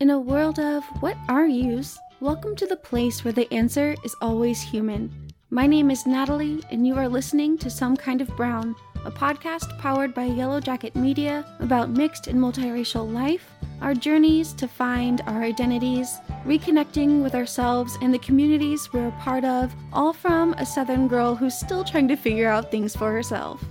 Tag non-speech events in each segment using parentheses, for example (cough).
In a world of what are yous, welcome to the place where the answer is always human. My name is Natalie, and you are listening to Some Kind of Brown, a podcast powered by Yellow Jacket Media about mixed and multiracial life, our journeys to find our identities, reconnecting with ourselves and the communities we're a part of, all from a Southern girl who's still trying to figure out things for herself.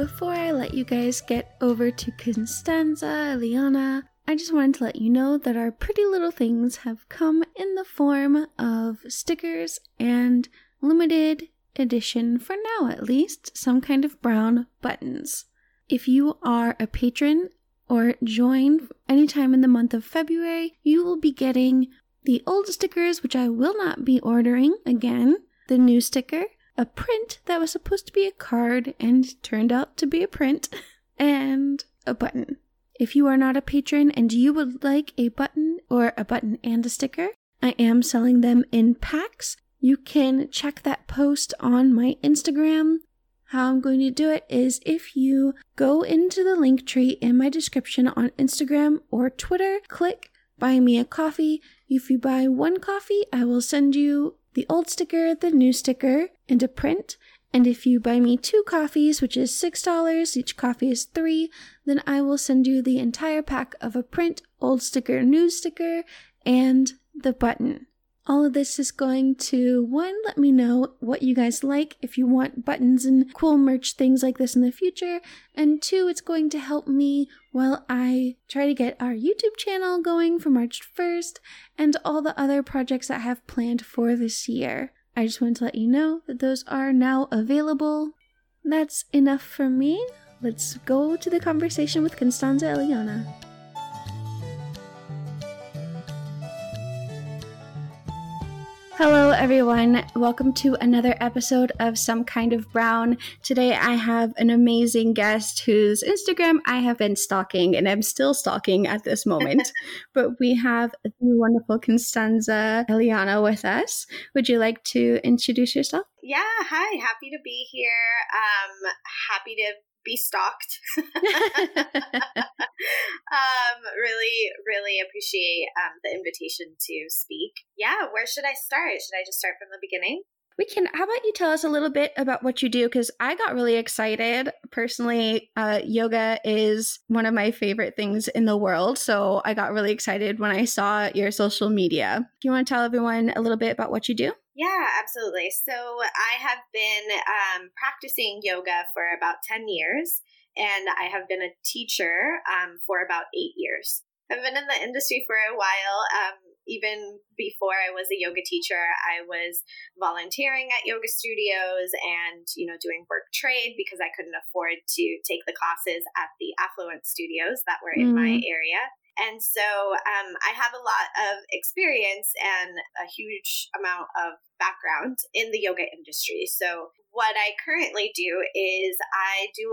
Before I let you guys get over to Constanza, Eliana, I just wanted to let you know that our pretty little things have come in the form of stickers and limited edition, for now at least, some kind of brown buttons. If you are a patron or join anytime in the month of February, you will be getting the old stickers, which I will not be ordering again, the new sticker, a print that was supposed to be a card and turned out to be a print, and a button. If you are not a patron and you would like a button or a button and a sticker, I am selling them in packs. You can check that post on my Instagram. How I'm going to do it is if you go into the link tree in my description on Instagram or Twitter, click buy me a coffee. If you buy one coffee, I will send you the old sticker, the new sticker, and a print. And if you buy me two coffees, which is $6, each coffee is three, then I will send you the entire pack of a print, old sticker, new sticker, and the button. All of this is going to one, let me know what you guys like if you want buttons and cool merch things like this in the future. And two, it's going to help me while I try to get our YouTube channel going for March 1st and all the other projects that I have planned for this year. I just wanted to let you know that those are now available. That's enough for me. Let's go to the conversation with Constanza Eliana. Hello, everyone. Welcome to another episode of Some Kind of Brown. Today, I have an amazing guest whose Instagram I have been stalking and I'm still stalking at this moment. (laughs) but we have the wonderful Constanza Eliana with us. Would you like to introduce yourself? Yeah, hi. Happy to be here. Um, happy to be stalked. (laughs) (laughs) um, really, really appreciate um, the invitation to speak. Yeah, where should I start? Should I just start from the beginning? We can. How about you tell us a little bit about what you do? Because I got really excited. Personally, uh, yoga is one of my favorite things in the world. So I got really excited when I saw your social media. Do you want to tell everyone a little bit about what you do? Yeah, absolutely. So I have been um, practicing yoga for about 10 years, and I have been a teacher um, for about eight years. I've been in the industry for a while. Um, even before I was a yoga teacher, I was volunteering at yoga studios and, you know, doing work trade because I couldn't afford to take the classes at the affluent studios that were in mm-hmm. my area. And so um, I have a lot of experience and a huge amount of background in the yoga industry. So, what I currently do is I do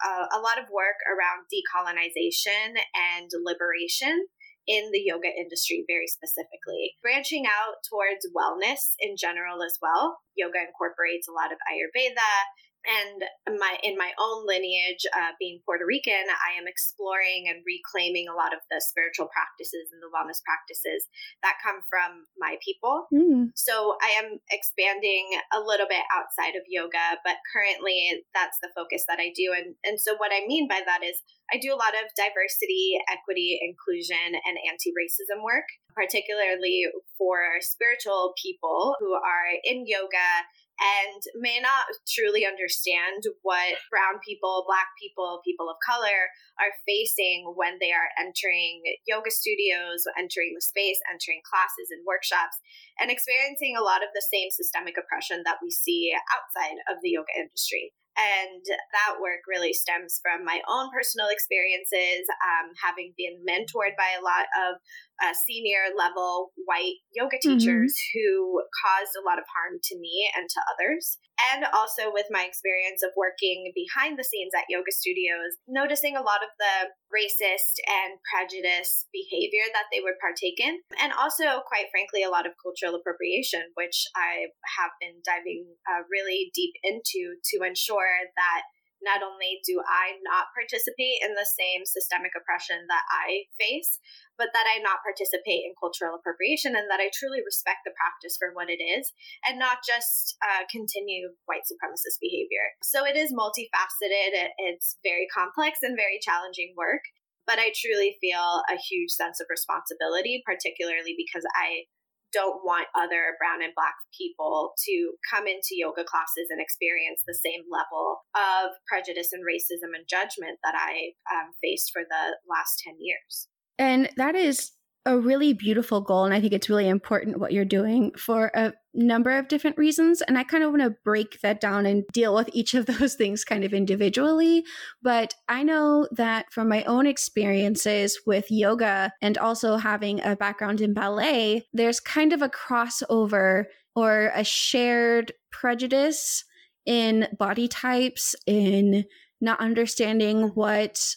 uh, a lot of work around decolonization and liberation in the yoga industry very specifically branching out towards wellness in general as well yoga incorporates a lot of ayurveda and my in my own lineage uh, being puerto rican i am exploring and reclaiming a lot of the spiritual practices and the wellness practices that come from my people mm. so i am expanding a little bit outside of yoga but currently that's the focus that i do and and so what i mean by that is i do a lot of diversity equity inclusion and anti-racism work particularly for spiritual people who are in yoga and may not truly understand what brown people, black people, people of color are facing when they are entering yoga studios, entering the space, entering classes and workshops, and experiencing a lot of the same systemic oppression that we see outside of the yoga industry. And that work really stems from my own personal experiences, um, having been mentored by a lot of uh, senior level white yoga mm-hmm. teachers mm-hmm. who caused a lot of harm to me and to others. And also with my experience of working behind the scenes at yoga studios, noticing a lot of the racist and prejudice behavior that they would partake in. And also, quite frankly, a lot of cultural appropriation, which I have been diving uh, really deep into to ensure that not only do I not participate in the same systemic oppression that I face, but that I not participate in cultural appropriation and that I truly respect the practice for what it is and not just uh, continue white supremacist behavior. So it is multifaceted, it's very complex and very challenging work. But I truly feel a huge sense of responsibility, particularly because I don't want other brown and black people to come into yoga classes and experience the same level of prejudice and racism and judgment that I um, faced for the last 10 years. And that is a really beautiful goal. And I think it's really important what you're doing for a number of different reasons. And I kind of want to break that down and deal with each of (laughs) those things kind of individually. But I know that from my own experiences with yoga and also having a background in ballet, there's kind of a crossover or a shared prejudice in body types, in not understanding what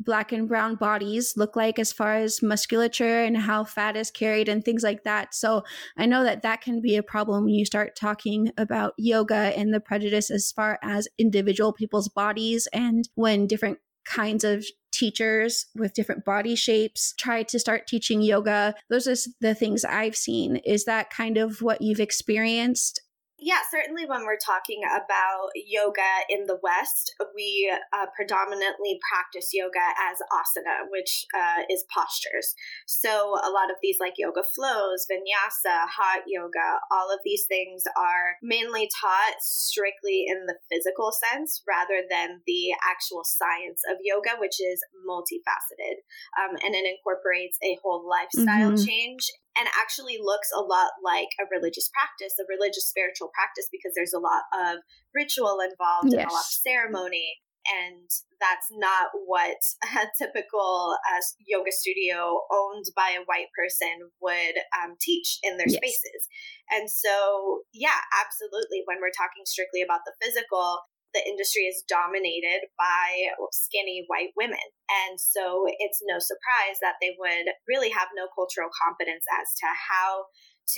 black and brown bodies look like as far as musculature and how fat is carried and things like that. So I know that that can be a problem when you start talking about yoga and the prejudice as far as individual people's bodies and when different kinds of teachers with different body shapes try to start teaching yoga. Those are the things i've seen. Is that kind of what you've experienced yeah, certainly when we're talking about yoga in the West, we uh, predominantly practice yoga as asana, which uh, is postures. So a lot of these, like yoga flows, vinyasa, hot yoga, all of these things are mainly taught strictly in the physical sense rather than the actual science of yoga, which is multifaceted. Um, and it incorporates a whole lifestyle mm-hmm. change and actually looks a lot like a religious practice, a religious spiritual practice, because there's a lot of ritual involved yes. and a lot of ceremony. And that's not what (laughs) a typical uh, yoga studio owned by a white person would um, teach in their yes. spaces. And so, yeah, absolutely. When we're talking strictly about the physical, the industry is dominated by skinny white women. And so it's no surprise that they would really have no cultural competence as to how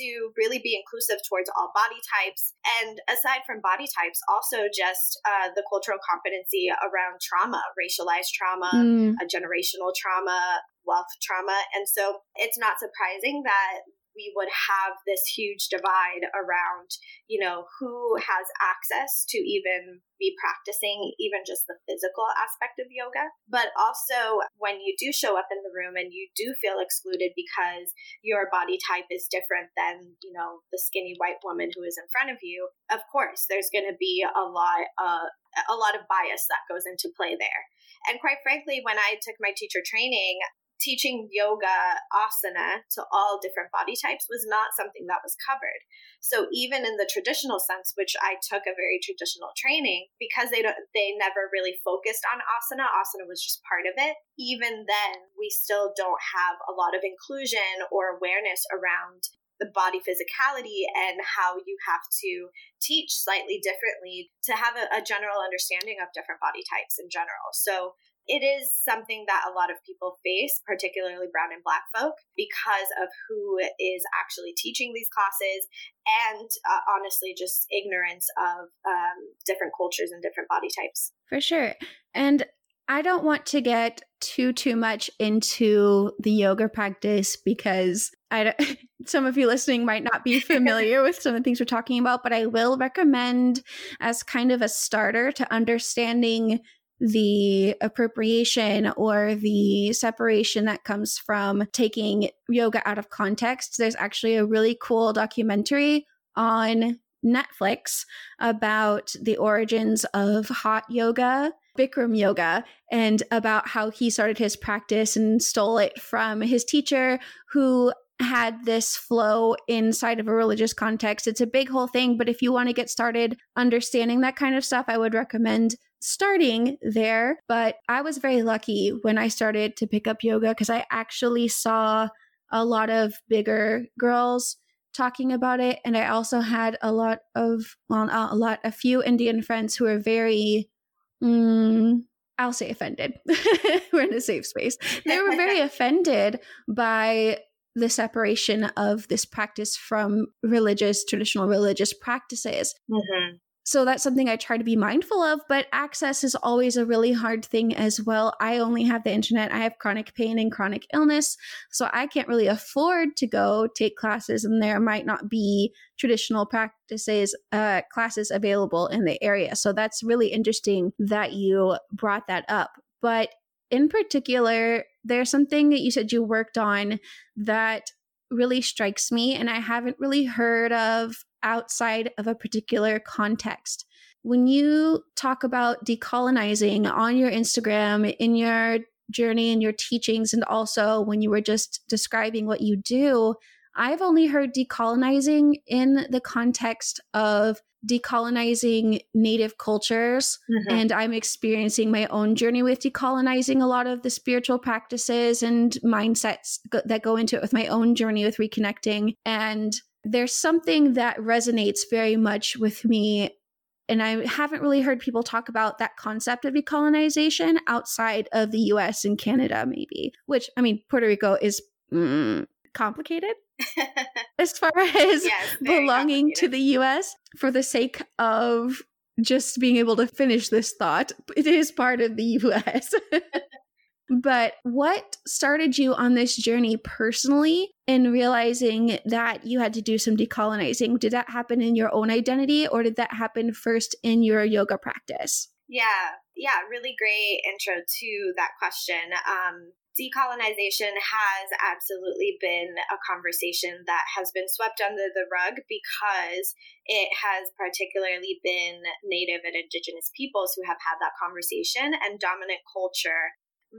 to really be inclusive towards all body types. And aside from body types, also just uh, the cultural competency around trauma, racialized trauma, mm. generational trauma, wealth trauma. And so it's not surprising that we would have this huge divide around, you know, who has access to even be practicing even just the physical aspect of yoga. But also, when you do show up in the room and you do feel excluded because your body type is different than, you know, the skinny white woman who is in front of you, of course, there's going to be a lot, uh, a lot of bias that goes into play there. And quite frankly, when I took my teacher training, teaching yoga asana to all different body types was not something that was covered. So even in the traditional sense, which I took a very traditional training, because they don't they never really focused on asana, asana was just part of it. Even then, we still don't have a lot of inclusion or awareness around the body physicality and how you have to teach slightly differently to have a, a, general understanding of different body types in general. So it is something that a lot of people face, particularly brown and black folk, because of who is actually teaching these classes and uh, honestly just ignorance of um, different cultures and different body types. For sure. And I don't want to get too too much into the yoga practice because I (laughs) some of you listening might not be (laughs) familiar with some of the things we're talking about, but I will recommend as kind of a starter to understanding the appropriation or the separation that comes from taking yoga out of context. There's actually a really cool documentary on Netflix about the origins of hot yoga, Bikram yoga, and about how he started his practice and stole it from his teacher who had this flow inside of a religious context. It's a big whole thing, but if you want to get started understanding that kind of stuff, I would recommend starting there. But I was very lucky when I started to pick up yoga because I actually saw a lot of bigger girls talking about it. And I also had a lot of, well, a lot, a few Indian friends who are very, mm, I'll say offended. (laughs) We're in a safe space. They were very (laughs) offended by the separation of this practice from religious, traditional religious practices. Mm-hmm. So that's something I try to be mindful of, but access is always a really hard thing as well. I only have the internet. I have chronic pain and chronic illness, so I can't really afford to go take classes, and there might not be traditional practices uh, classes available in the area. So that's really interesting that you brought that up. But in particular, there's something that you said you worked on that really strikes me, and I haven't really heard of outside of a particular context. When you talk about decolonizing on your Instagram, in your journey and your teachings, and also when you were just describing what you do, I've only heard decolonizing in the context of decolonizing native cultures mm-hmm. and i'm experiencing my own journey with decolonizing a lot of the spiritual practices and mindsets go- that go into it with my own journey with reconnecting and there's something that resonates very much with me and I haven't really heard people talk about that concept of decolonization outside of the US and Canada, maybe, which I mean, Puerto Rico is mm, complicated (laughs) as far as yes, belonging to the US for the sake of just being able to finish this thought. It is part of the US. (laughs) But what started you on this journey personally in realizing that you had to do some decolonizing? Did that happen in your own identity or did that happen first in your yoga practice? Yeah, yeah, really great intro to that question. Um, decolonization has absolutely been a conversation that has been swept under the rug because it has particularly been Native and Indigenous peoples who have had that conversation, and dominant culture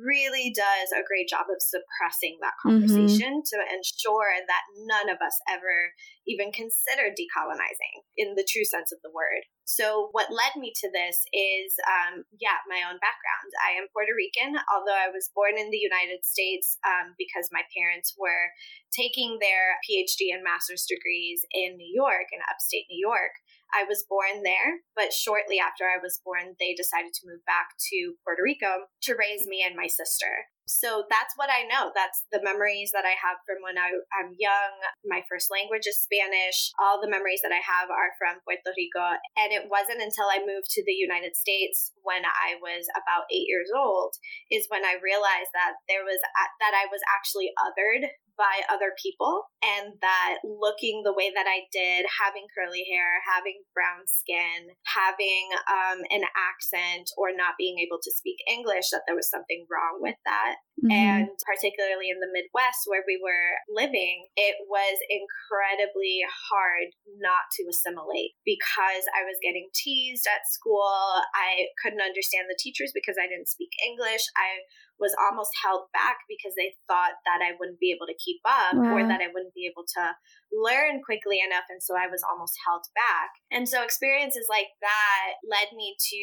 really does a great job of suppressing that mm-hmm. conversation mm-hmm. to ensure that none of us ever even consider decolonizing in the true sense of the word. So, what led me to this is, um, yeah, my own background. I am Puerto Rican, although I was born in the United States um, because my parents were taking their PhD and master's degrees in New York, in upstate New York. I was born there, but shortly after I was born, they decided to move back to Puerto Rico to raise me and my sister. So that's what I know. That's the memories that I have from when I, am young. My first language is Spanish. All the memories that I have are from Puerto Rico. And it wasn't until I moved to the United States when I was about eight years old is when I realized that there was that I was actually othered by other people and that looking the way that I did, having curly hair, having brown skin, having um, an accent, or not being able to speak English, that there was something wrong with that. Mm-hmm. And particularly in the Midwest where we were living, it was incredibly hard not to assimilate because I was getting teased at school. I couldn't understand the teachers because I didn't speak English. I was almost held back because they thought that I wouldn't be able to keep up wow. or that I wouldn't be able to learn quickly enough. And so I was almost held back. And so experiences like that led me to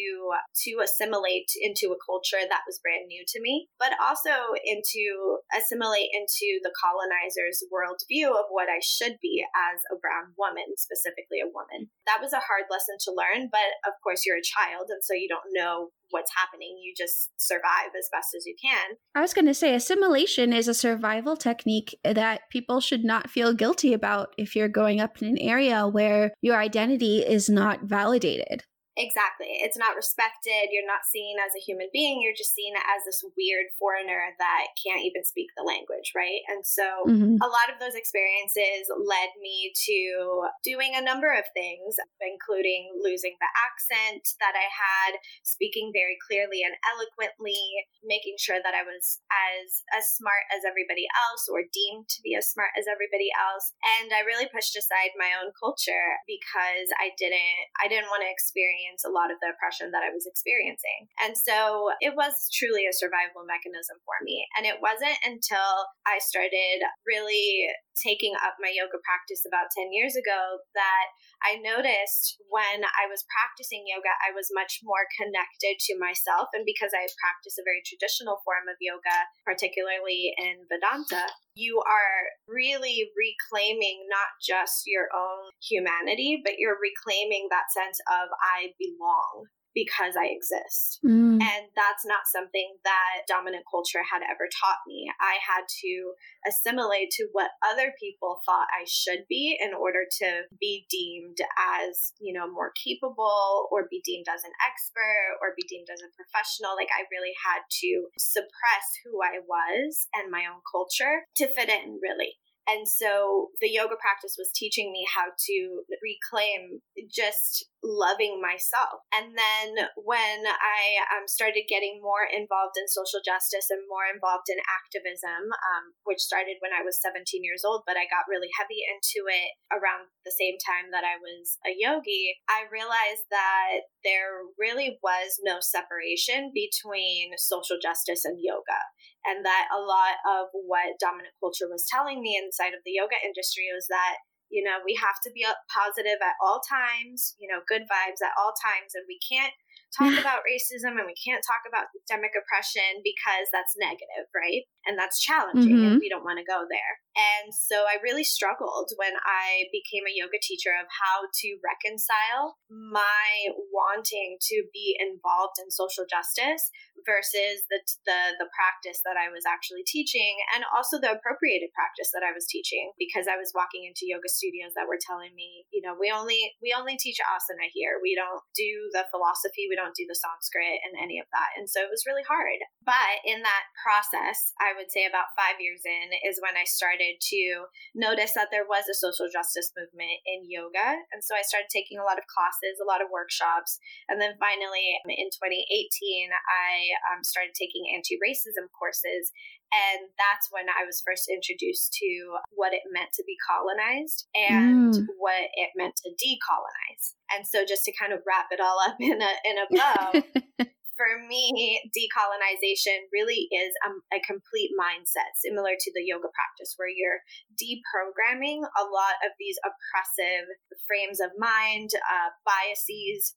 to assimilate into a culture that was brand new to me, but also into assimilate into the colonizer's worldview of what I should be as a brown woman, specifically a woman. That was a hard lesson to learn, but of course you're a child and so you don't know what's happening. You just survive as best as you can. I was going to say assimilation is a survival technique that people should not feel guilty about if you're growing up in an area where your identity is not validated. Exactly. It's not respected. You're not seen as a human being. You're just seen as this weird foreigner that can't even speak the language, right? And so mm-hmm. a lot of those experiences led me to doing a number of things, including losing the accent that I had, speaking very clearly and eloquently, making sure that I was as as smart as everybody else or deemed to be as smart as everybody else. And I really pushed aside my own culture because I didn't I didn't want to experience experience a lot of the oppression that I was experiencing. And so it was truly a survival mechanism for me. And it wasn't until I started really taking up my yoga practice about 10 years ago that I noticed when I was practicing yoga, I was much more connected to myself. And because I practice a very traditional form of yoga, particularly in Vedanta, you are really reclaiming not just your own humanity, but you're reclaiming that sense of I belong because I exist. Mm. And that's not something that dominant culture had ever taught me. I had to assimilate to what other people thought I should be in order to be deemed as, you know, more capable or be deemed as an expert or be deemed as a professional. Like I really had to suppress who I was and my own culture to fit in, really. And so the yoga practice was teaching me how to reclaim just loving myself. And then when I um, started getting more involved in social justice and more involved in activism, um, which started when I was 17 years old, but I got really heavy into it around the same time that I was a yogi, I realized that there really was no separation between social justice and yoga and that a lot of what dominant culture was telling me inside of the yoga industry was that you know we have to be positive at all times you know good vibes at all times and we can't talk (laughs) about racism and we can't talk about systemic oppression because that's negative, right? And that's challenging mm-hmm. and we don't want to go there. And so I really struggled when I became a yoga teacher of how to reconcile my wanting to be involved in social justice versus the, the the practice that I was actually teaching and also the appropriated practice that I was teaching because I was walking into yoga studios that were telling me, you know, we only we only teach asana here. We don't do the philosophy, we don't do the Sanskrit and any of that. And so it was really hard. But in that process, I would say about 5 years in is when I started started to notice that there was a social justice movement in yoga. And so I started taking a lot of classes, a lot of workshops. And then finally, in 2018, I um, started taking anti racism courses. And that's when I was first introduced to what it meant to be colonized and mm. what it meant to decolonize. And so just to kind of wrap it all up (laughs) in a in a bow, (laughs) for me, decolonization really is a, a, complete mindset, similar to the yoga practice, where you're deprogramming a lot of these oppressive frames of mind, uh, biases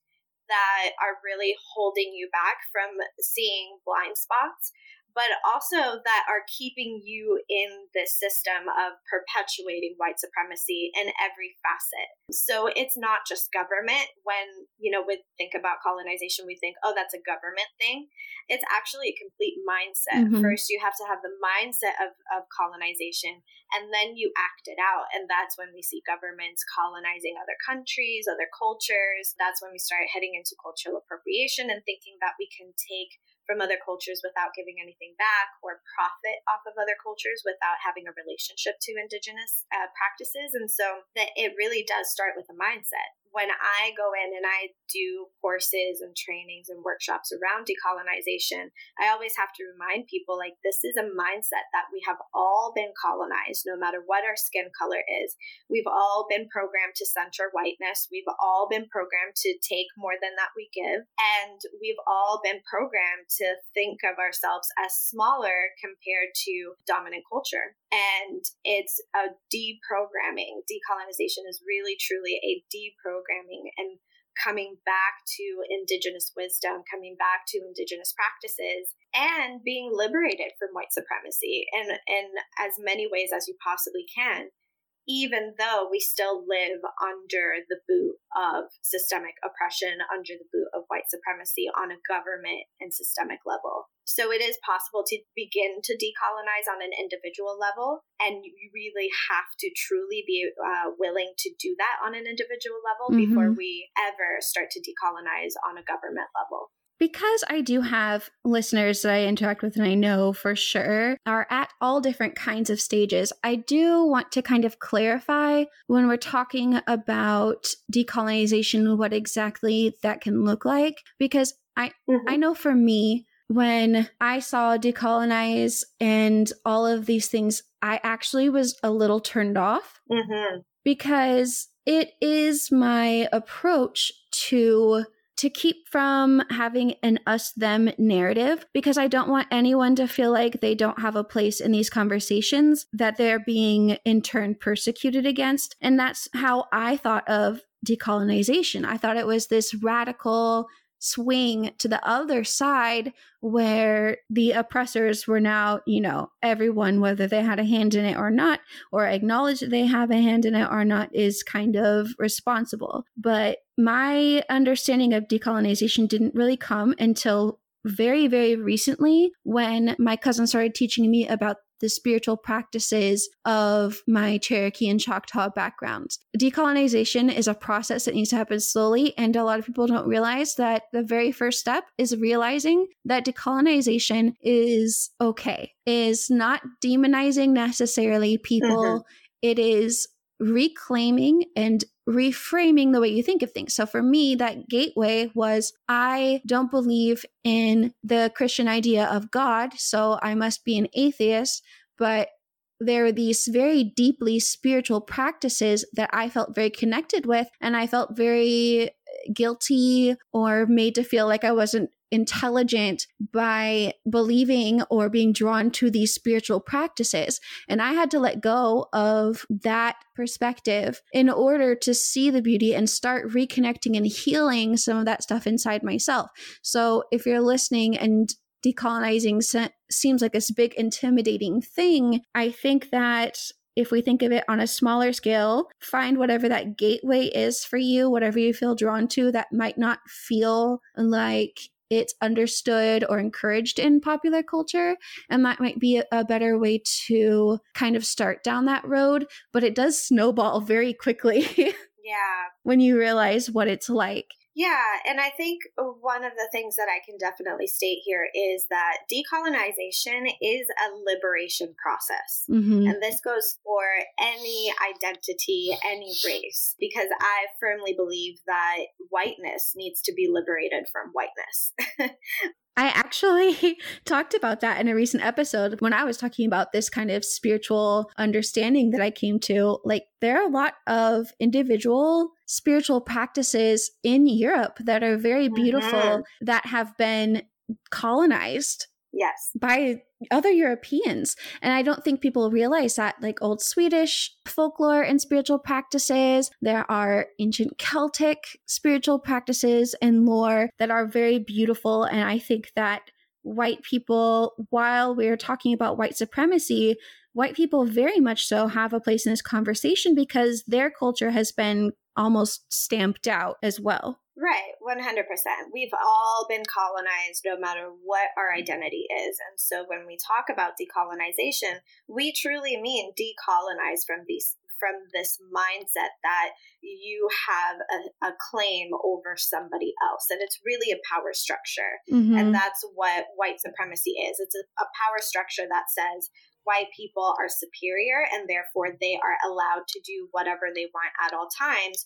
that are really holding you back from seeing blind spots but also that are keeping you in this system of perpetuating white supremacy in every facet. So it's not just government. When, you know, we think about colonization, we think, oh, that's a government thing. It's actually a complete mindset. Mm-hmm. First, you have to have the mindset of, of colonization, and then you act it out. And that's when we see governments colonizing other countries, other cultures. That's when we start heading into cultural appropriation and thinking that we can take from other cultures without giving anything back or profit off of other cultures without having a relationship to indigenous uh, practices. And so that it really does start with a mindset when I go in and I do courses and trainings and workshops around decolonization, I always have to remind people like this is a mindset that we have all been colonized, no matter what our skin color is. We've all been programmed to center whiteness. We've all been programmed to take more than that we give. And we've all been programmed to think of ourselves as smaller compared to dominant culture. And it's a deprogramming. Decolonization is really, truly a deprogramming programming and coming back to indigenous wisdom, coming back to indigenous practices, and being liberated from white supremacy in, in as many ways as you possibly can even though we still live under the boot of systemic oppression, under the boot of white supremacy on a government and systemic level. So it is possible to begin to decolonize on an individual level, and you really have to truly be uh, willing to do that on an individual level mm-hmm. before we ever start to decolonize on a government level because I do have listeners that I interact with and I know for sure are at all different kinds of stages, I do want to kind of clarify when we're talking about decolonization what exactly that can look like because I mm-hmm. I know for me when I saw decolonize and all of these things, I actually was a little turned off mm-hmm. because it is my approach to to keep from having an us them narrative because I don't want anyone to feel like they don't have a place in these conversations, that they're being in turn persecuted against. And that's how I thought of decolonization. I thought it was this radical swing to the other side where the oppressors were now, you know, everyone, whether they had a hand in it or not, or acknowledge that they have a hand in it or not, is kind of responsible. But my understanding of decolonization didn't really come until very, very recently when my cousin started teaching me about the spiritual practices of my Cherokee and Choctaw backgrounds. Decolonization is a process that needs to happen slowly, and a lot of people don't realize that the very first step is realizing that decolonization is okay, is not demonizing necessarily people. Mm-hmm. It is reclaiming and reframing the way you think of things. So for me, that gateway was I don't believe in the Christian idea of God, so I must be an atheist, but there are these very deeply spiritual practices that I felt very connected with and I felt very guilty or made to feel like I wasn't intelligent by believing or being drawn to these spiritual practices. And I had to let go of that perspective in order to see the beauty and start reconnecting and healing some of that stuff inside myself. So if you're listening and decolonizing se- seems like this big intimidating thing, I think that if we think of it on a smaller scale, find whatever that gateway is for you, whatever you feel drawn to that might not feel like it's understood or encouraged in popular culture. And that might be a, better way to kind of start down that road. But it does snowball (laughs) very quickly. yeah. When you realize what it's like. Yeah, and I think one of the things that I can definitely state here is that decolonization is a liberation process. Mm-hmm. And this goes for any identity, any race, because I firmly believe that whiteness needs to be liberated from whiteness. (laughs) I actually (laughs) talked about that in a recent episode when I was talking about this kind of spiritual understanding that I came to. Like, there are a lot of individual spiritual practices in Europe that are very beautiful mm-hmm. that have been colonized Yes. By other Europeans. And I don't think people realize that, like old Swedish folklore and spiritual practices, there are ancient Celtic spiritual practices and lore that are very beautiful. And I think that white people, while we're talking about white supremacy, white people very much so have a place in this conversation because their culture has been almost stamped out as well. Right, 100%. We've all been colonized no matter what our identity is. And so when we talk about decolonization, we truly mean decolonize from these from this mindset that you have a, a claim over somebody else and it's really a power structure mm-hmm. and that's what white supremacy is it's a, a power structure that says white people are superior and therefore they are allowed to do whatever they want at all times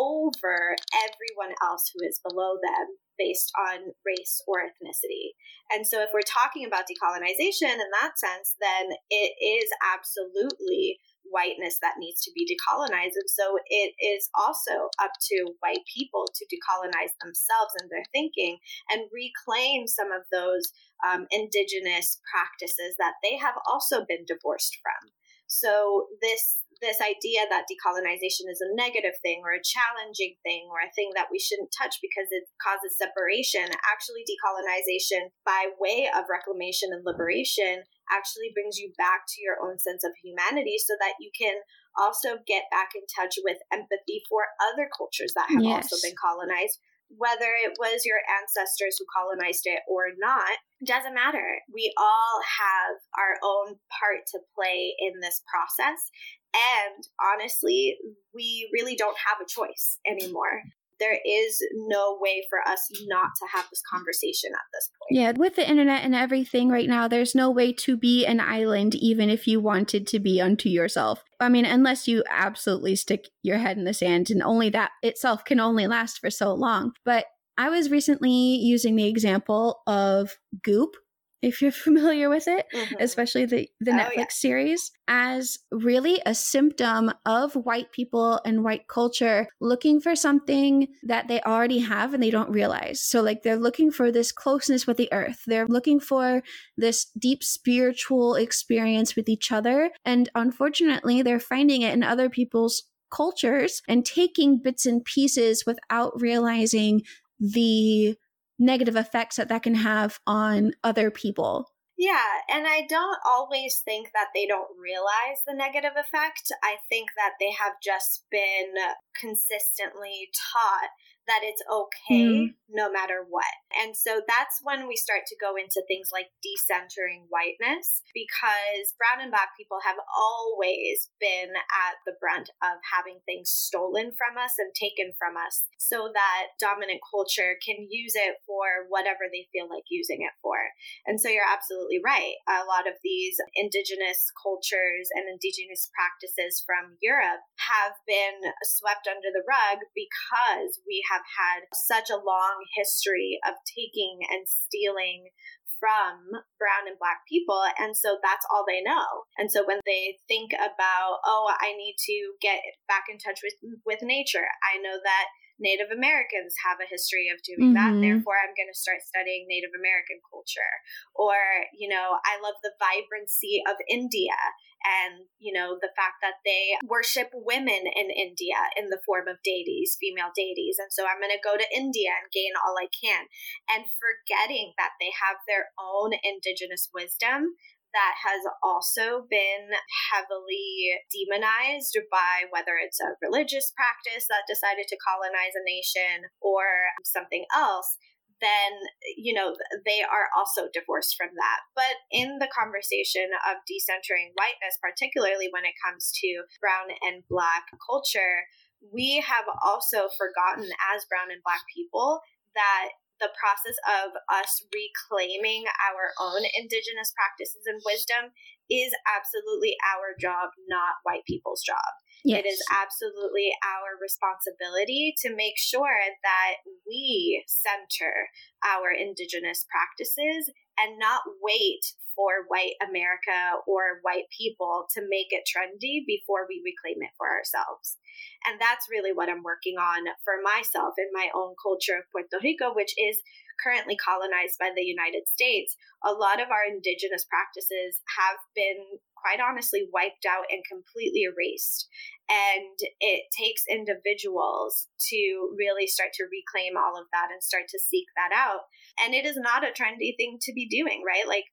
over everyone else who is below them based on race or ethnicity. And so, if we're talking about decolonization in that sense, then it is absolutely whiteness that needs to be decolonized. And so, it is also up to white people to decolonize themselves and their thinking and reclaim some of those um, indigenous practices that they have also been divorced from. So, this this idea that decolonization is a negative thing or a challenging thing or a thing that we shouldn't touch because it causes separation. Actually, decolonization by way of reclamation and liberation actually brings you back to your own sense of humanity so that you can also get back in touch with empathy for other cultures that have yes. also been colonized whether it was your ancestors who colonized it or not doesn't matter we all have our own part to play in this process and honestly, we really don't have a choice anymore. There is no way for us not to have this conversation at this point. Yeah, with the internet and everything right now, there's no way to be an island, even if you wanted to be unto yourself. I mean, unless you absolutely stick your head in the sand, and only that itself can only last for so long. But I was recently using the example of Goop, if you're (laughs) familiar with it, mm-hmm. especially the, the oh, Netflix yeah. series, as really a symptom of white people and white culture looking for something that they already have and they don't realize. So, like, they're looking for this closeness with the earth, they're looking for this deep spiritual experience with each other. And unfortunately, they're finding it in other people's cultures and taking bits and pieces without realizing the negative effects that that can have on other people. Yeah, and I don't always think that they don't realize the negative effect. I think that they have just been consistently taught that it's okay mm. no matter what. And so that's when we start to go into things like decentering whiteness because brown and black people have always been at the brunt of having things stolen from us and taken from us so that dominant culture can use it for whatever they feel like using it for. And so you're absolutely right. A lot of these indigenous cultures and indigenous practices from Europe have been swept under the rug because we have have had such a long history of taking and stealing from brown and black people and so that's all they know. And so when they think about oh i need to get back in touch with with nature i know that Native Americans have a history of doing mm-hmm. that. Therefore, I'm going to start studying Native American culture. Or, you know, I love the vibrancy of India and, you know, the fact that they worship women in India in the form of deities, female deities. And so I'm going to go to India and gain all I can. And forgetting that they have their own indigenous wisdom that has also been heavily demonized by whether it's a religious practice that decided to colonize a nation or something else then you know they are also divorced from that. But in the conversation of decentering whiteness particularly when it comes to brown and black culture we have also forgotten as brown and black people that the process of us reclaiming our own indigenous practices and wisdom is absolutely our job, not white people's job. Yes. It is absolutely our responsibility to make sure that we center our indigenous practices and not wait for white America or white people to make it trendy before we reclaim it for ourselves. And that's really what I'm working on for myself in my own culture of Puerto Rico, which is currently colonized by the United States. A lot of our indigenous practices have been quite honestly wiped out and completely erased. And it takes individuals to really start to reclaim all of that and start to seek that out. And it is not a trendy thing to be doing, right? Like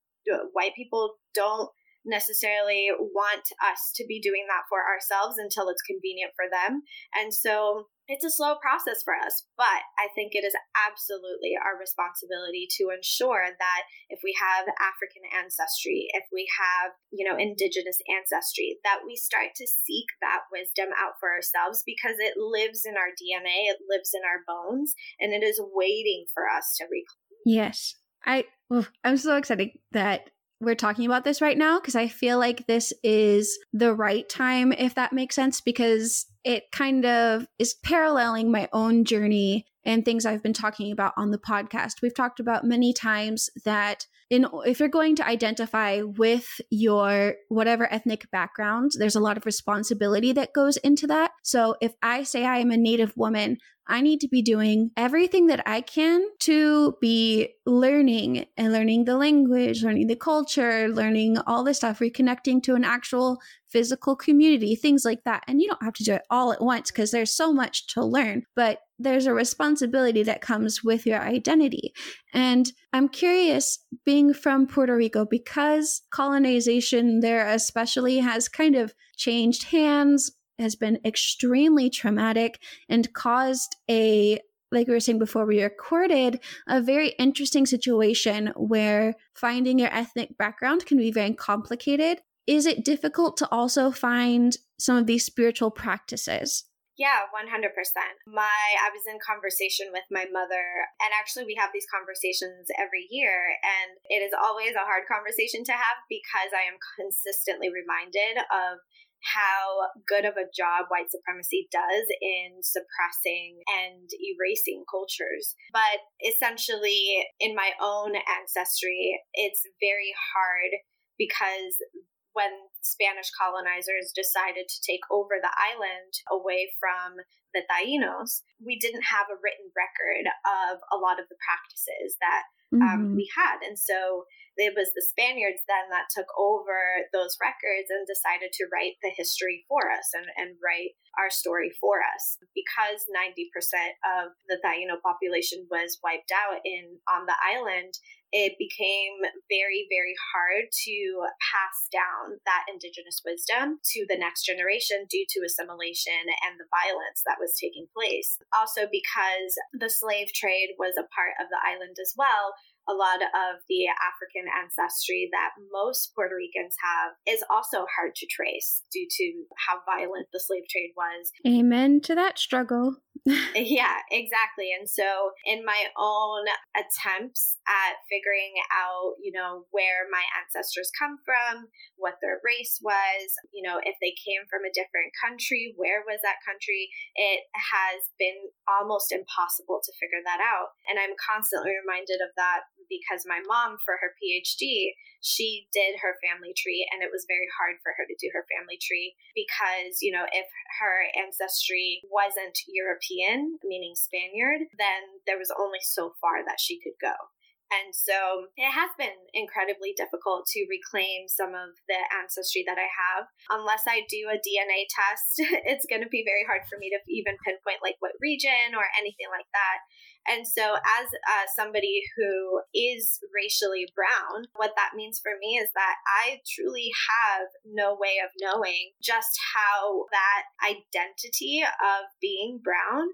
white people don't necessarily want us to be doing that for ourselves until it's convenient for them. And so it's a slow process for us, but I think it is absolutely our responsibility to ensure that if we have African ancestry, if we have, you know, indigenous ancestry, that we start to seek that wisdom out for ourselves because it lives in our DNA, it lives in our bones, and it is waiting for us to reclaim. Yes. I I'm so excited that we're talking about this right now because I feel like this is the right time, if that makes sense, because it kind of is paralleling my own journey and things I've been talking about on the podcast. We've talked about many times that in if you're going to identify with your whatever ethnic background, there's a lot of responsibility that goes into that. So if I say I am a native woman, I need to be doing everything that I can to be learning and learning the language, learning the culture, learning all this stuff, reconnecting to an actual physical community, things like that. And you don't have to do it all at once because there's so much to learn, but there's a responsibility that comes with your identity. And I'm curious, being from Puerto Rico, because colonization there especially has kind of changed hands, has been extremely traumatic and caused a like we were saying before we recorded, a very interesting situation where finding your ethnic background can be very complicated. Is it difficult to also find some of these spiritual practices? Yeah, 100%. My I was in conversation with my mother and actually we have these conversations every year and it is always a hard conversation to have because I am consistently reminded of how good of a job white supremacy does in suppressing and erasing cultures. But essentially, in my own ancestry, it's very hard because when Spanish colonizers decided to take over the island away from the Tainos, we didn't have a written record of a lot of the practices that um, mm-hmm. we had. And so it was the Spaniards then that took over those records and decided to write the history for us and, and write our story for us. Because 90% of the Taino population was wiped out in on the island, it became very, very hard to pass down that indigenous wisdom to the next generation due to assimilation and the violence that was taking place. Also, because the slave trade was a part of the island as well, a lot of the African ancestry that most Puerto Ricans have is also hard to trace due to how violent the slave trade was. Amen to that struggle. (laughs) yeah, exactly. And so, in my own attempts at figuring out, you know, where my ancestors come from, what their race was, you know, if they came from a different country, where was that country, it has been almost impossible to figure that out. And I'm constantly reminded of that because my mom, for her PhD, she did her family tree, and it was very hard for her to do her family tree because, you know, if her ancestry wasn't European, meaning Spaniard, then there was only so far that she could go. And so it has been incredibly difficult to reclaim some of the ancestry that I have. Unless I do a DNA test, (laughs) it's going to be very hard for me to even pinpoint like what region or anything like that. And so, as uh, somebody who is racially brown, what that means for me is that I truly have no way of knowing just how that identity of being brown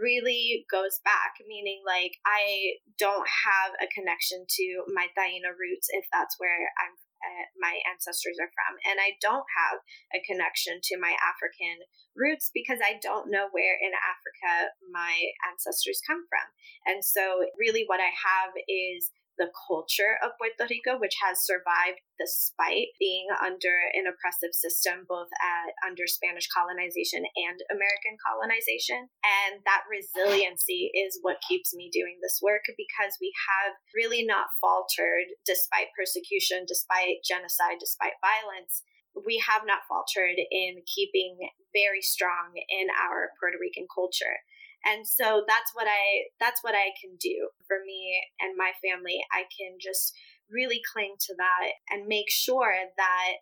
really goes back, meaning like I don't have a connection to my Taino roots if that's where I'm uh, my ancestors are from. And I don't have a connection to my African roots because I don't know where in Africa my ancestors come from. And so, really, what I have is the culture of Puerto Rico, which has survived despite being under an oppressive system, both at, under Spanish colonization and American colonization. And that resiliency is what keeps me doing this work because we have really not faltered despite persecution, despite genocide, despite violence we have not faltered in keeping very strong in our Puerto Rican culture. And so that's what I that's what I can do for me and my family. I can just really cling to that and make sure that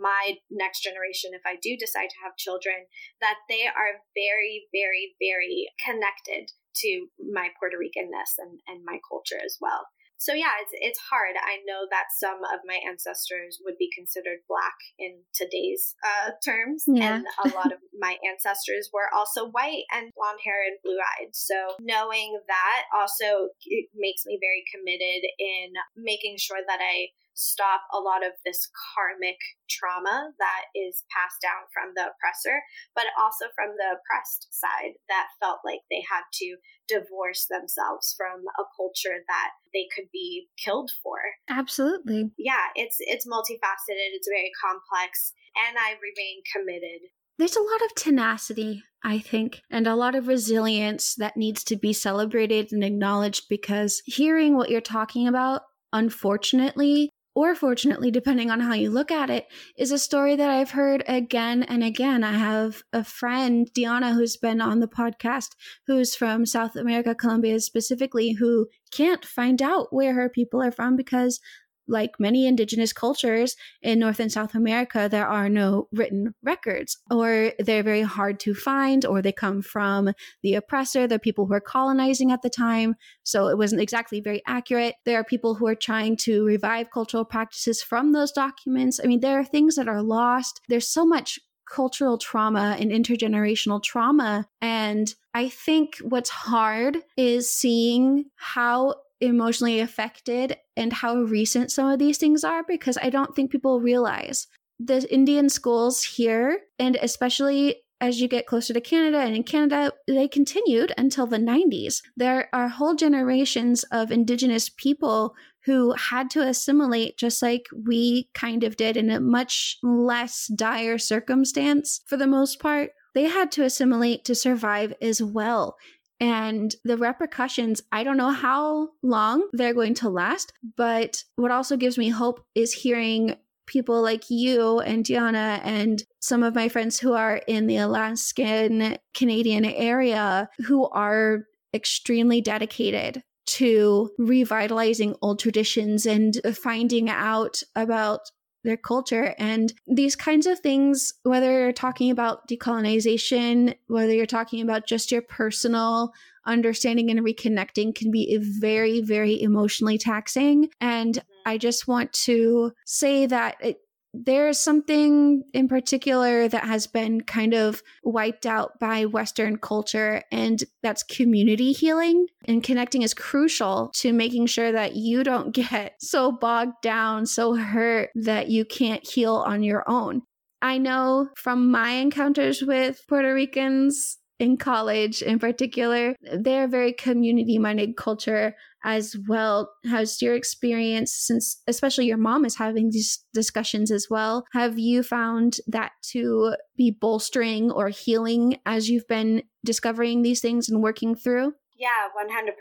my next generation if I do decide to have children that they are very very very connected to my Puerto Ricanness and and my culture as well so yeah, it's it's hard. I know that some of my ancestors would be considered black in today's uh, terms, yeah. and a lot of my ancestors were also white and blonde hair and blue eyed. So knowing that also makes me very committed in making sure that I stop a lot of this karmic trauma that is passed down from the oppressor, but also from the oppressed side that felt like they had to divorce themselves from a culture that they could be killed for. Absolutely. Yeah, it's it's multifaceted, it's very complex, and I remain committed. There's a lot of tenacity, I think, and a lot of resilience that needs to be celebrated and acknowledged because hearing what you're talking about, unfortunately, or fortunately, depending on how you look at it, is a story that I've heard again and again. I have a friend, Diana, who's been on the podcast, who's from South America, Colombia specifically, who can't find out where her people are from because like many indigenous cultures in North and South America, there are no written records, or they're very hard to find, or they come from the oppressor, the people who are colonizing at the time. So it wasn't exactly very accurate. There are people who are trying to revive cultural practices from those documents. I mean, there are things that are lost. There's so much cultural trauma and intergenerational trauma. And I think what's hard is seeing how emotionally affected and how recent some of these things are because I don't think people realize the Indian schools here, and especially as you get closer to Canada, and in Canada, they continued until the 90s. There are whole generations of Indigenous people who had to assimilate just like we kind of did in a much less dire circumstance for the most part. They had to assimilate to survive as well. And the repercussions, I don't know how long they're going to last, but what also gives me hope is hearing people like you and Diana and some of my friends who are in the Alaskan Canadian area who are extremely dedicated to revitalizing old traditions and finding out about their culture. And these kinds of things, whether you're talking about decolonization, whether you're talking about just your personal understanding and reconnecting, can be very, very emotionally taxing. And mm-hmm. I just want to say that it, there's something in particular that has been kind of wiped out by Western culture, and that's community healing. And connecting is crucial to making sure that you don't (laughs) get so bogged down, so hurt that you can't heal on your own. I know from my encounters with Puerto Ricans in college in particular, they're very community minded culture as well. Has your experience, since especially your mom is having these discussions as well, have you found that to be bolstering or healing as you've been discovering these things and working through? Yeah, 100%.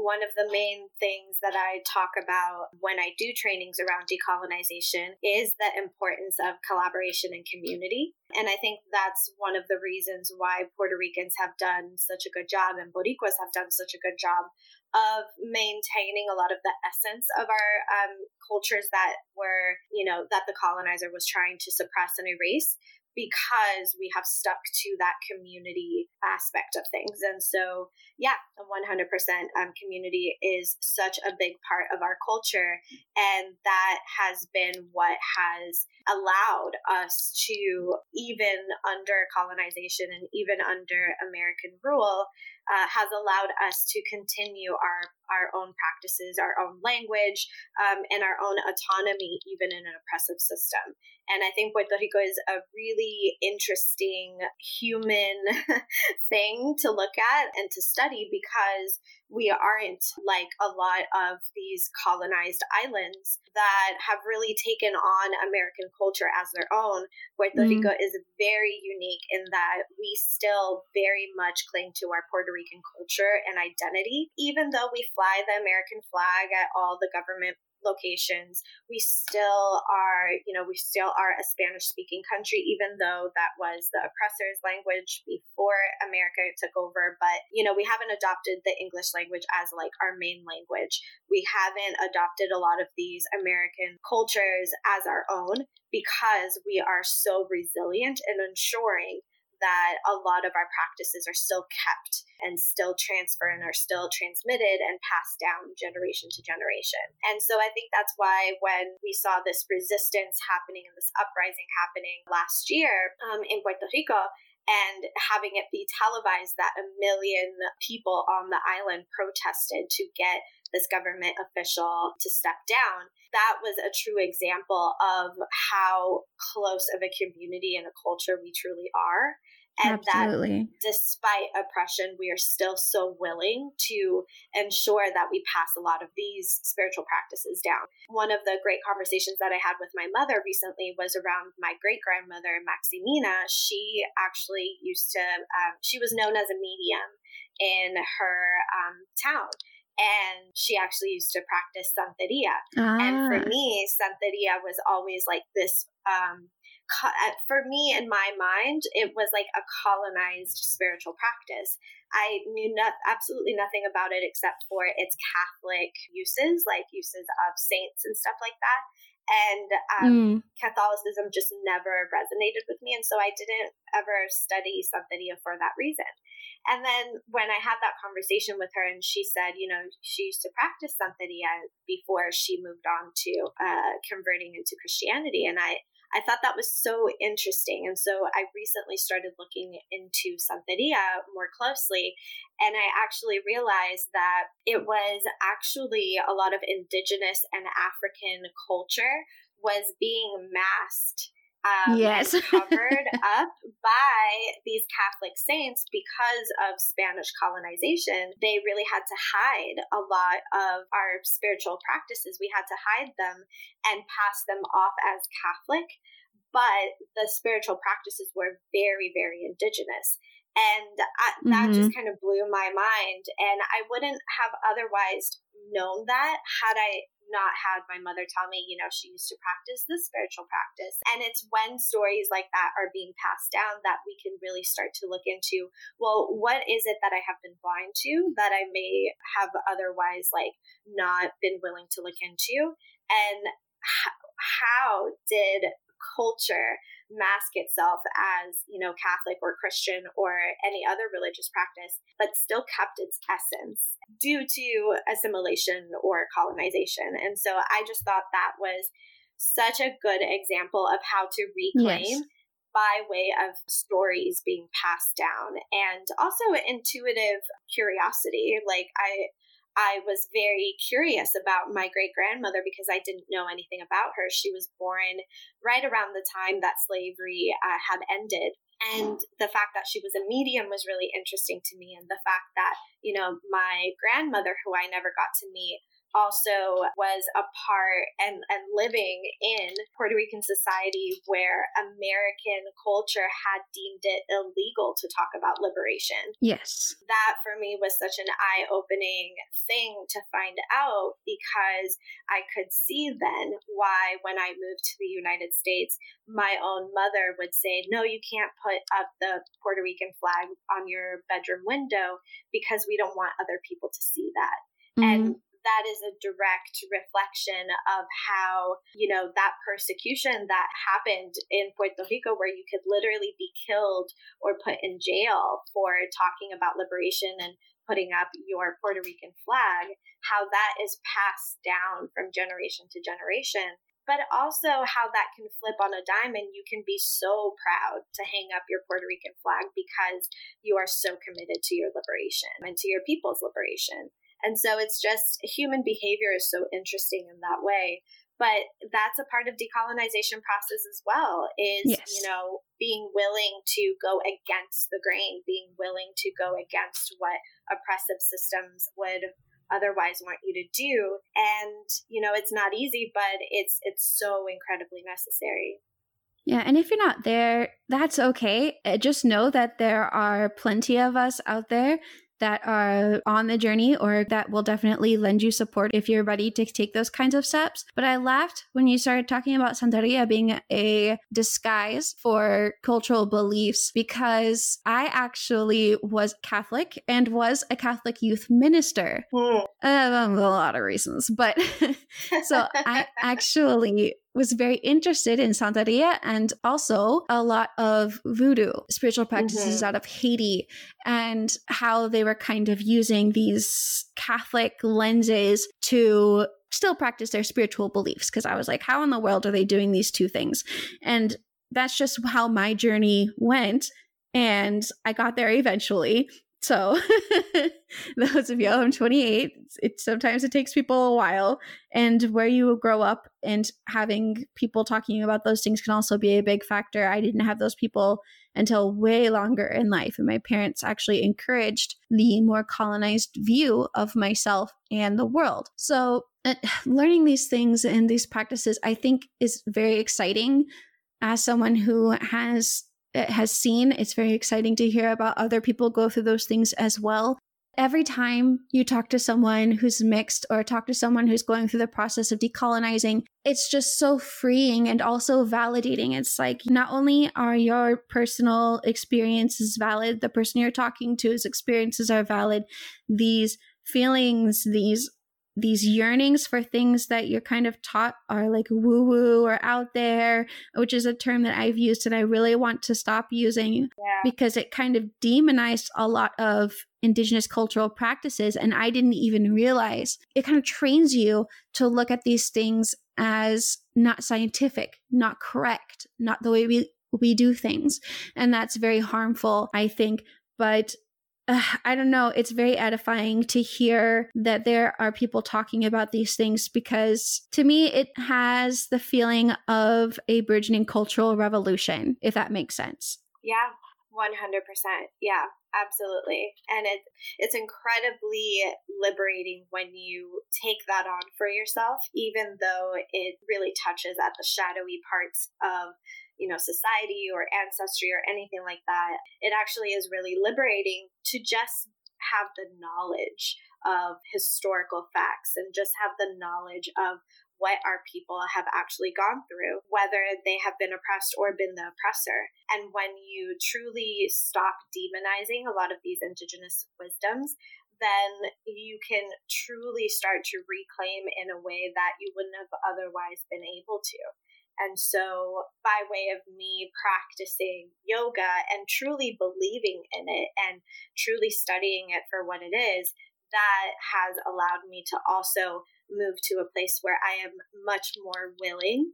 One of the main things that I talk about when I do trainings around decolonization is the importance of collaboration and community. And I think that's one of the reasons why Puerto Ricans have done such a good job and Boricuas have done such a good job of maintaining a lot of the essence of our um, cultures that were, you know, that the colonizer was trying to suppress and erase because we have stuck to that community aspect of things. And so, yeah, 100% um, community is such a big part of our culture. And that has been what has allowed us to, even under colonization and even under American rule, uh, has allowed us to continue our our own practices, our own language, um, and our own autonomy, even in an oppressive system. And I think Puerto Rico is a really interesting human (laughs) thing to look at and to study because we aren't like a lot of these colonized islands that have really taken on American culture as their own. Puerto mm. Rico is very unique in that we still very much cling to our Puerto Rican culture and identity, even though we fly the American flag at all the government locations, we still are, you know, we still are a Spanish speaking country, even though that was the oppressor's language before America took over. But, you know, we haven't adopted the English language as like our main language. We haven't adopted a lot of these American cultures as our own because we are so resilient in ensuring that a lot of our practices are still kept and still transfer and are still transmitted and passed down generation to generation. And so I think that's why when we saw this resistance happening and this uprising happening last year um, in Puerto Rico, and having it be televised that a million people on the island protested to get this government official to step down. That was a true example of how close of a community and a culture we truly are and Absolutely. that despite oppression we are still so willing to ensure that we pass a lot of these spiritual practices down one of the great conversations that i had with my mother recently was around my great grandmother maximina she actually used to um, she was known as a medium in her um, town and she actually used to practice santeria. Ah. And for ah. me, santeria was always like this um, for me in my mind it was like a colonized spiritual practice i knew not, absolutely nothing about it except for its catholic uses like uses of saints and stuff like that and um, mm. catholicism just never resonated with me and so i didn't ever study santeria for that reason and then when I had that conversation with her, and she said, you know, she used to practice Santeria before she moved on to uh, converting into Christianity. And I, I thought that was so interesting. And so I recently started looking into Santeria more closely. And I actually realized that it was actually a lot of indigenous and African culture was being masked um, yes. (laughs) covered up by these Catholic saints because of Spanish colonization. They really had to hide a lot of our spiritual practices. We had to hide them and pass them off as Catholic, but the spiritual practices were very, very indigenous. And I, that mm-hmm. just kind of blew my mind. And I wouldn't have otherwise known that had I not had my mother tell me, you know, she used to practice this spiritual practice. And it's when stories like that are being passed down that we can really start to look into, well, what is it that I have been blind to that I may have otherwise like not been willing to look into? And how did culture mask itself as, you know, Catholic or Christian or any other religious practice, but still kept its essence due to assimilation or colonization. And so I just thought that was such a good example of how to reclaim. Yes. By way of stories being passed down and also intuitive curiosity. Like, I, I was very curious about my great grandmother because I didn't know anything about her. She was born right around the time that slavery uh, had ended. And the fact that she was a medium was really interesting to me. And the fact that, you know, my grandmother, who I never got to meet, also was a part and, and living in Puerto Rican society where American culture had deemed it illegal to talk about liberation. Yes. That for me was such an eye opening thing to find out because I could see then why, when I moved to the United States, my own mother would say, No, you can't put up the Puerto Rican flag on your bedroom window because we don't want other people to see that. Mm-hmm. And that is a direct reflection of how, you know, that persecution that happened in Puerto Rico, where you could literally be killed or put in jail for talking about liberation and putting up your Puerto Rican flag, how that is passed down from generation to generation. But also how that can flip on a dime and you can be so proud to hang up your Puerto Rican flag because you are so committed to your liberation and to your people's liberation. And so it's just human behavior is so interesting in that way. But that's a part of decolonization process as well is, yes. you know, being willing to go against the grain, being willing to go against what oppressive systems would otherwise want you to do. And, you know, it's not easy, but it's it's so incredibly necessary. Yeah, and if you're not there, that's okay. Uh, just know that there are plenty of us out there that are on the journey or that will definitely lend you support if you're ready to take those kinds of steps. But I laughed when you started talking about Santeria being a disguise for cultural beliefs because I actually was Catholic and was a Catholic youth minister. Mm. Um, a lot of reasons, but (laughs) so I (laughs) actually was very interested in Santeria and also a lot of voodoo spiritual practices mm-hmm. out of Haiti and how they were kind of using these Catholic lenses to still practice their spiritual beliefs. Because I was like, how in the world are they doing these two things? And that's just how my journey went. And I got there eventually. So, (laughs) those of you, I'm 28. It sometimes it takes people a while, and where you grow up and having people talking about those things can also be a big factor. I didn't have those people until way longer in life, and my parents actually encouraged the more colonized view of myself and the world. So, uh, (sighs) learning these things and these practices, I think, is very exciting as someone who has has seen. It's very exciting to hear about other people go through those things as well. Every time you talk to someone who's mixed or talk to someone who's going through the process of decolonizing, it's just so freeing and also validating. It's like not only are your personal experiences valid, the person you're talking to's experiences are valid, these feelings, these these yearnings for things that you're kind of taught are like woo woo or out there, which is a term that I've used and I really want to stop using yeah. because it kind of demonized a lot of indigenous cultural practices. And I didn't even realize it kind of trains you to look at these things as not scientific, not correct, not the way we, we do things. And that's very harmful, I think. But uh, (sighs) I don't know, it's very edifying to hear that there are people talking about these things because to me, it has the feeling of a burgeoning cultural revolution, if that makes sense. Yeah, 100%. Yeah, absolutely. And it, it's incredibly liberating when you take that on for yourself, even though it really touches at the shadowy parts of you know, society or ancestry or anything like that. It actually is really liberating to just have the knowledge of historical facts and just have the knowledge of what our people have actually gone through, whether they have been oppressed or been the oppressor. And when you truly stop demonizing a lot of these indigenous wisdoms, then you can truly start to reclaim in a way that you wouldn't have otherwise been able to. And so, by way of me practicing yoga and truly believing in it and truly studying it for what it is, that has allowed me to also move to a place where I am much more willing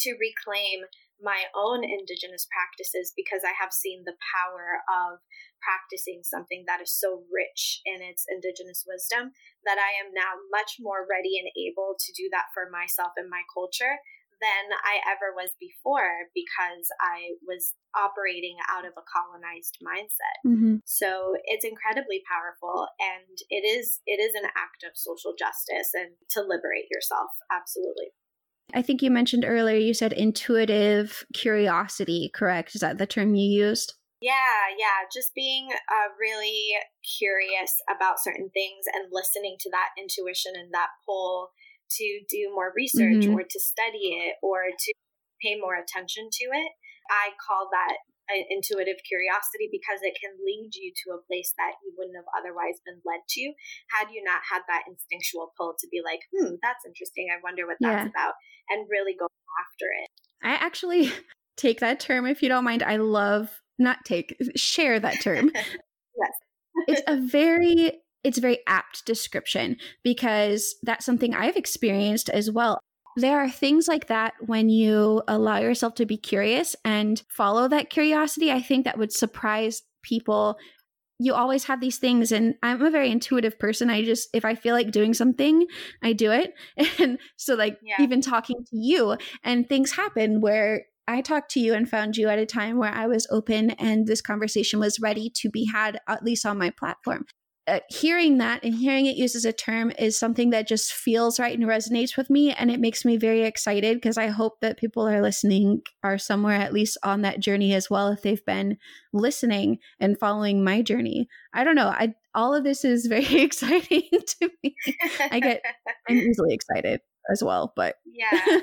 to reclaim my own indigenous practices because I have seen the power of practicing something that is so rich in its indigenous wisdom that I am now much more ready and able to do that for myself and my culture than I ever was before because I was operating out of a colonized mindset. Mm-hmm. So it's incredibly powerful and it is it is an act of social justice and to liberate yourself absolutely. I think you mentioned earlier you said intuitive curiosity, correct? Is that the term you used? Yeah, yeah. Just being uh, really curious about certain things and listening to that intuition and that pull to do more research mm-hmm. or to study it or to pay more attention to it. I call that intuitive curiosity because it can lead you to a place that you wouldn't have otherwise been led to had you not had that instinctual pull to be like, hmm, that's interesting. I wonder what that's yeah. about and really go after it. I actually (laughs) take that term if you don't mind. I love not take (laughs) share that term. (laughs) yes. it's a very it's a very apt description because that's something I've experienced as well. There are things like that when you allow yourself to be curious and follow that curiosity. I think that would surprise people. You always have these things, and I'm a very intuitive person. I just, if I feel like doing something, I do it. (laughs) And so, like, yeah. even talking to you, and things happen where I talked to you and found you at a time where I was open and this conversation was ready to be had, at least on my platform uh, hearing that and hearing it used as a term is something that just feels right and resonates with me and it makes me very excited because i hope that people are listening are somewhere at least on that journey as well if they've been listening and following my journey. I don't know i all of this is (laughs) very exciting to me. I get (laughs) i'm easily excited as well but yeah (laughs)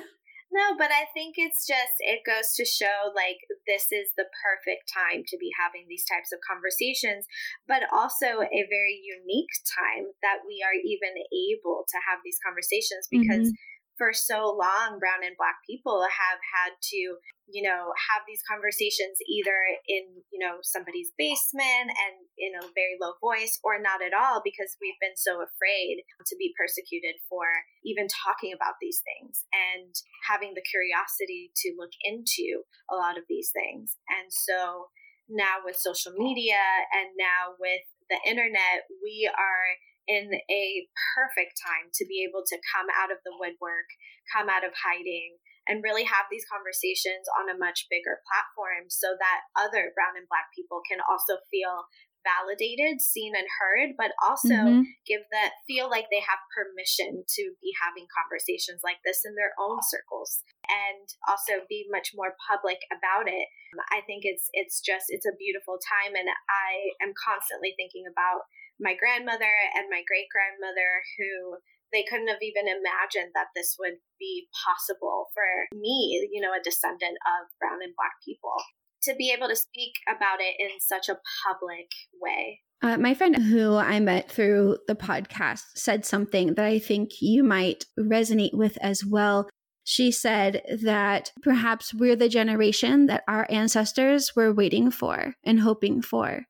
no, but I think it's just, it goes to show like this is the perfect time to be having these types of conversations, but also a very unique time that we are even able to have these conversations because. Mm-hmm for so long, brown and black people have had to, you know, have these conversations either in, you know, somebody's basement and in a very low voice or not at all because we've been so afraid to be persecuted for even talking about these things and having the curiosity to look into a lot of these things. And so now with social media and now with the internet, we are in a perfect time to be able to come out of the woodwork, come out of hiding, and really have these conversations on a much bigger platform so that other brown and black people can also feel validated, seen and heard, but also mm-hmm. give that feel like they have permission to be having conversations like this in their own circles and also be much more public about it. I think it's it's just it's a beautiful time and I am constantly thinking about my grandmother and my great grandmother who they couldn't have even imagined that this would be possible for me, you know, a descendant of brown and black people, to be able to speak about it in such a public way. Uh, my friend who I met through the podcast said something that I think you might resonate with as well. She said that perhaps we're the generation that our ancestors were waiting for and hoping for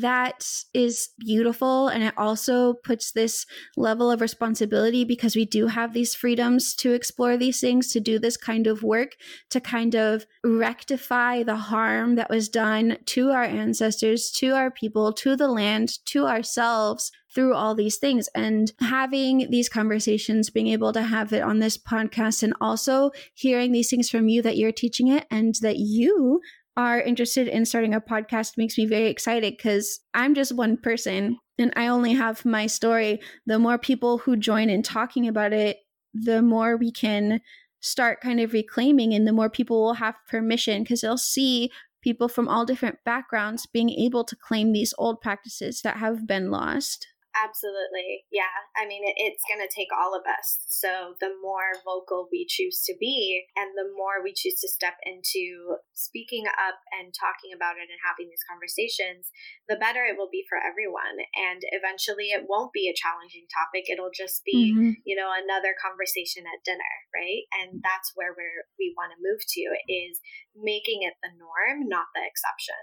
that is beautiful. And it also puts this level of responsibility because we do have these freedoms to explore these things, to do this kind of work, to kind of rectify the harm that was done to our ancestors, to our people, to the land, to ourselves through all these things and having these conversations, being able to have it on this podcast and also hearing these things from you that you're teaching it and that you are interested in starting a podcast makes me very excited because I'm just one person and I only have my story. The more people who join in talking about it, the more we can start kind of reclaiming and the more people will have permission because they'll see people from all different backgrounds being able to claim these old practices that have been lost. Absolutely. Yeah. I mean, it, it's going to take all of us. So the more vocal we choose to be and the more we choose to step into speaking up and talking about it and having these conversations, the better it will be for everyone. And eventually it won't be a challenging topic. It'll just be, mm-hmm. you know, another conversation at dinner, right? And that's where we're, we want to move to is making it the norm, not the exception.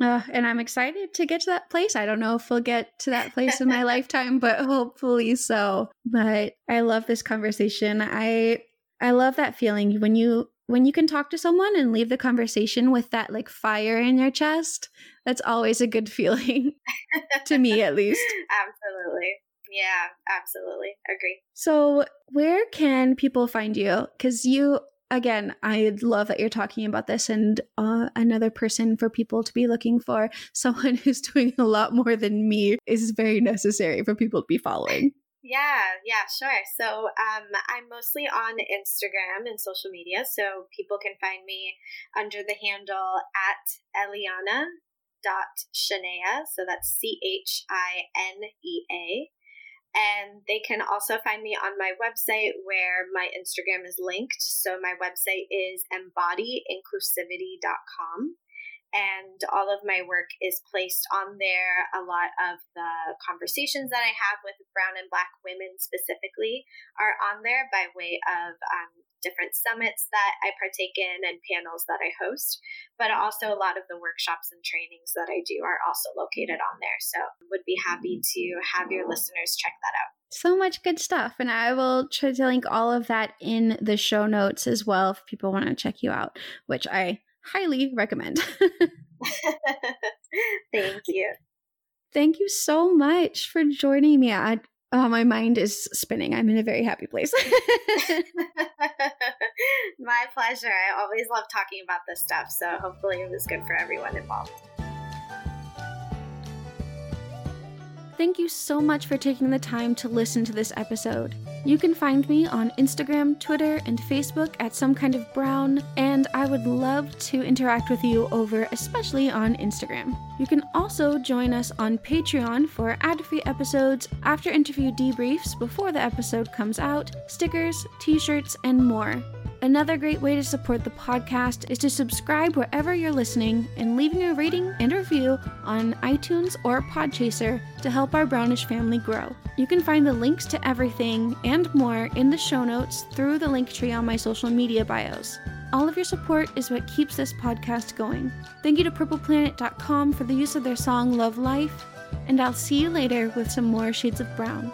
Uh, and I'm excited to get to that place. I don't know if we'll get to that place in my (laughs) lifetime, but hopefully so. But I love this conversation. I I love that feeling when you when you can talk to someone and leave the conversation with that like fire in your chest. That's always a good (laughs) feeling to me at least. Absolutely. Yeah, absolutely. Agree. So, where can people find you? Cuz you again, I love that you're talking about this and uh, another person for people to be looking for. (laughs) Someone who's doing a lot more than me is very necessary for people to be following. Yeah, yeah, sure. So um, I'm mostly on Instagram and social media, so people can find me under the handle at Eliana dot Chinea. So that's C H I N E A. And they can also find me on my website where my Instagram is linked. So my website is embodyinclusivity.com. And all of my work is placed on there. A lot of the conversations that I have with brown and black women specifically are on there by way of um, different summits that I partake in and panels that I host, but also a lot of the workshops and trainings that I do are also located on there. So would be happy to have your listeners check that out. So much good stuff. And I will try to link all of that in the show notes as well if people want to check you out, which I highly recommend. (laughs) (laughs) Thank you. Thank you so much for joining me. I, Oh, my mind is spinning. I'm in a very happy place. (laughs) my pleasure. I always love talking about this stuff, so hopefully it was good for everyone involved. Thank you so much for taking the time to listen to this episode. You can find me on Instagram, Twitter, and Facebook at some kind of brown, and I would love to interact with you over, especially on Instagram. You can also join us on Patreon for ad free episodes, after interview debriefs before the episode comes out, stickers, t shirts, and more. Another great way to support the podcast is to subscribe wherever you're listening and leaving a rating and review on iTunes or Podchaser to help our brownish family grow. You can find the links to everything and more in the show notes through the link tree on my social media bios. All of your support is what keeps this podcast going. Thank you to purpleplanet.com for the use of their song Love Life, and I'll see you later with some more Shades of Brown.